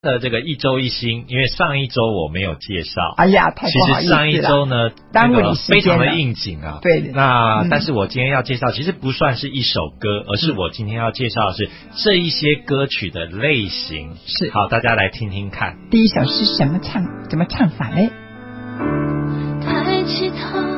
的这个一周一星，因为上一周我没有介绍，哎呀，太其不好意思实上一周呢，耽误你时间非常的了应景啊。对那、嗯但是我今天要介绍，其实不算是一首歌，而是我今天要介绍的是这一些歌曲的类型。是好，大家来听听看。第一首是什么唱？怎么唱法嘞？抬起头，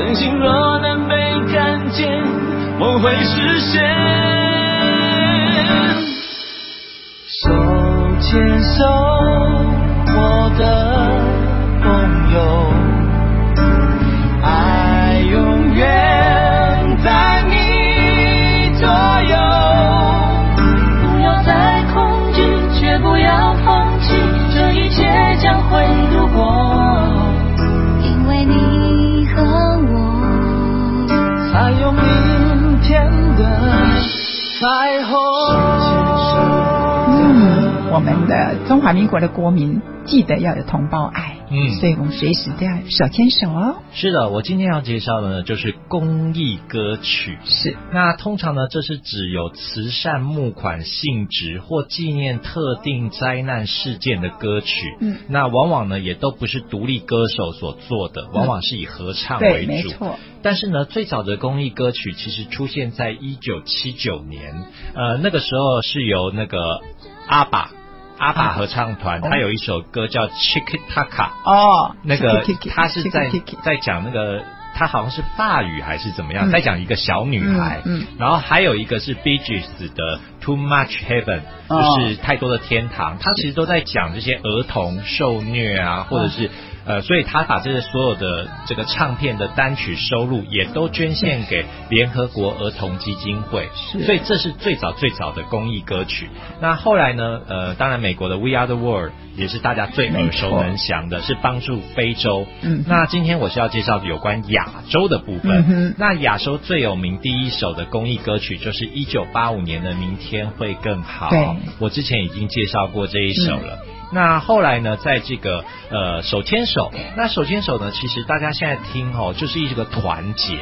真心若能被看见，梦会实现。手牵手，我的我们的中华民国的国民记得要有同胞爱，嗯所以我们随时都要手牵手哦。是的，我今天要介绍的呢，就是公益歌曲。是，那通常呢，这是指有慈善募款性质或纪念特定灾难事件的歌曲。嗯，那往往呢，也都不是独立歌手所做的，往往是以合唱，为主。没错，但是呢，最早的公益歌曲其实出现在一九七九年，呃，那个时候是由那个阿爸阿爸合唱团，哦。他有一首歌叫《Chiki Taka》，哦，那个他是在在讲那个。他好像是法语还是怎么样，嗯。在讲一个小女孩，嗯嗯。然后还有一个是 Bee Gees 的 Too Much Heaven，、哦。就是太多的天堂，他其实都在讲这些儿童受虐啊，或者是、呃，所以他把这些所有的这个唱片的单曲收入也都捐献给联合国儿童基金会，是。所以这是最早最早的公益歌曲。那后来呢，呃，当然美国的 We Are the World 也是大家最耳熟能详的，是帮助非洲。嗯。那今天我是要介绍有关亚洲的部分。嗯那亚洲最有名第一首的公益歌曲就是一九八五年的《明天会更好》。我之前已经介绍过这一首了。那后来呢，在这个呃手牵手，那手牵手呢，其实大家现在听哦，就是一个团结。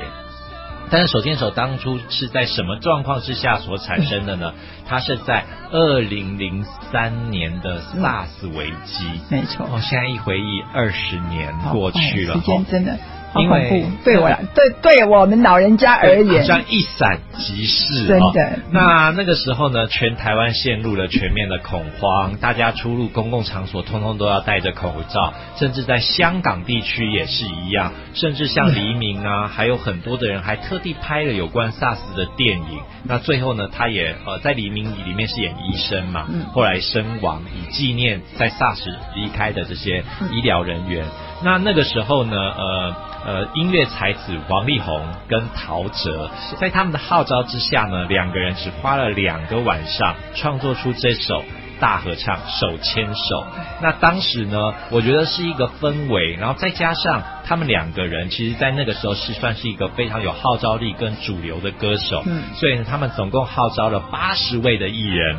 但是手牵手当初是在什么状况之下所产生的呢？它是在二零零三年的 SARS 危机。没错。哦，现在一回忆，二十年过去了，快时间哦真的好因为对我，对。对我们老人家而言，像一闪即逝，真哦。的那那个时候呢，全台湾陷入了全面的恐慌，大家出入公共场所，通通都要戴着口罩，甚至在香港地区也是一样，甚至像黎明啊，还有很多的人还特地拍了有关 SARS 的电影。那最后呢，他也呃在黎明里面是演医生嘛，嗯。后来身亡，以纪念在 SARS 离开的这些医疗人员。那那个时候呢，呃呃，音乐才子王力宏跟陶喆，在他们的号召之下呢，两个人只花了两个晚上创作出这首。大合唱手牵手，那当时呢，我觉得是一个氛围，然后再加上他们两个人，其实在那个时候是算是一个非常有号召力跟主流的歌手，嗯。所以呢，他们总共号召了八十位的艺人，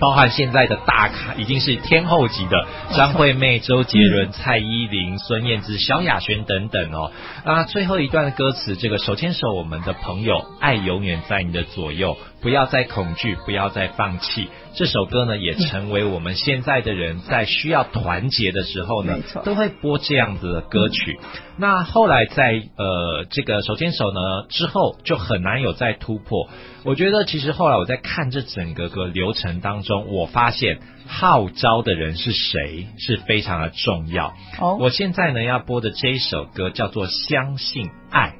包含现在的大咖，已经是天后级的张惠妹、周杰伦、蔡依林、孙燕姿、萧亚轩等等哦。那，最后一段的歌词，这个手牵手，我们的朋友，爱永远在你的左右，不要再恐惧，不要再放弃。这首歌呢，也成为我们现在的人在需要团结的时候呢，都会播这样子的歌曲。那后来在呃这个手牵手呢之后，就很难有再突破。我觉得其实后来我在看这整个个流程当中，我发现号召的人是谁是非常的重要。哦，我现在呢要播的这一首歌叫做《相信爱》。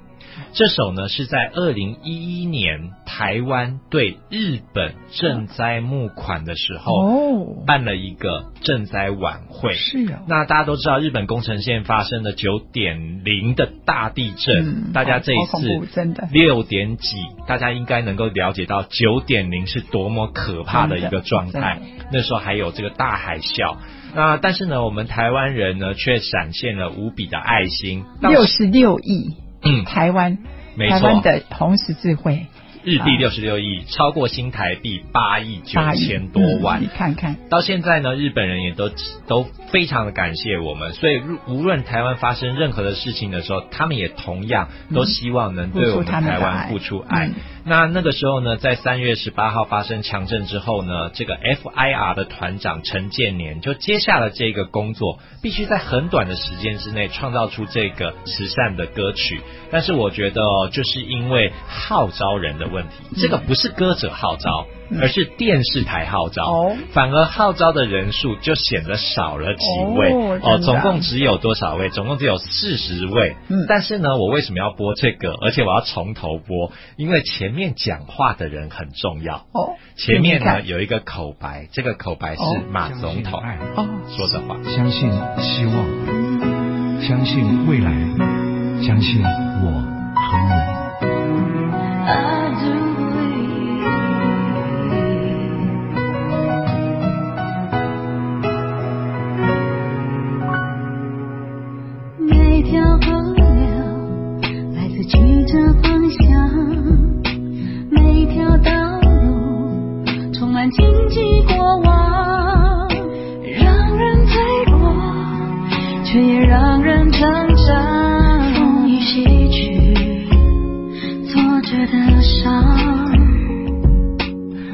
这首呢是在二零一一年台湾对日本赈灾募款的时候，哦，办了一个赈灾晚会。是哦，那大家都知道，日本宫城县发生了九点零的大地震，嗯大家这一次真的六点几，大家应该能够了解到九点零是多么可怕的一个状态。那时候还有这个大海啸。那但是呢，我们台湾人呢却展现了无比的爱心。到六十六亿，嗯，台湾台湾的红十字会日币六十六亿，超过新台币八亿九千多万嗯你。看看，到现在呢，日本人也都都非常的感谢我们，所以无论台湾发生任何的事情的时候，他们也同样都希望能对我们台湾付出爱。嗯那那个时候呢，在三月十八号发生强震之后呢，这个 FIR 的团长陈建年就接下了这个工作，必须在很短的时间之内创造出这个慈善的歌曲。但是我觉得哦，就是因为号召人的问题，这个不是歌者号召。嗯而是电视台号召，哦反而号召的人数就显得少了几位哦总共只有多少位？总共只有四十位。嗯但是呢，我为什么要播这个？而且我要从头播，因为前面讲话的人很重要。哦，前面呢有一个口白，这个口白是哦马总统说的话。相信希望，相信未来，相信我和你。让人成长。风雨洗去挫折的伤。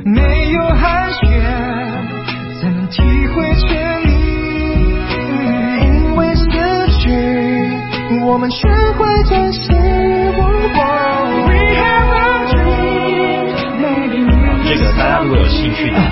没有寒雪才能体会全意，因为失去，我们学会珍惜。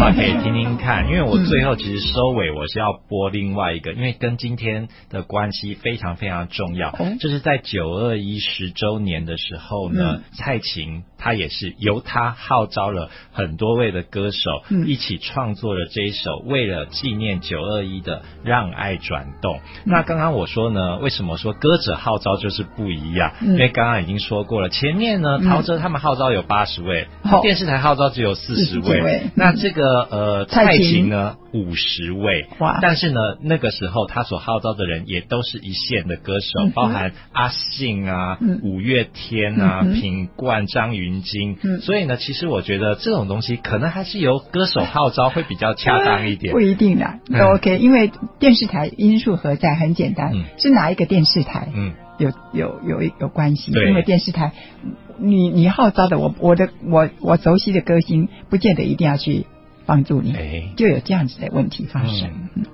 话，可以听听看。因为我最后其实收尾我是要播另外一个，因为跟今天的关系非常非常重要。哦。就是在九二一十周年的时候呢，蔡琴她也是由她号召了很多位的歌手嗯。一起创作了这一首为了纪念九二一的《让爱转动》。那刚刚我说呢，为什么说歌者号召就是不一样？嗯。因为刚刚已经说过了，前面呢，嗯。陶喆他们号召有八十位，哦电视台号召只有四十40位。那这个呃蔡蔡琴琴呢五十位，哇。但是呢那个时候他所号召的人也都是一线的歌手，嗯包含阿信啊、嗯。五月天啊、嗯品冠、张云京，嗯。所以呢，其实我觉得这种东西可能还是由歌手号召会比较恰当一点。不。一定啦，嗯。都 OK，因为电视台因素何在？很简单，嗯。是哪一个电视台？嗯，有有有有关系，因为电视台，你你号召的我我的我我熟悉的歌星，不见得一定要去帮助你，哎，就有这样子的问题发生。嗯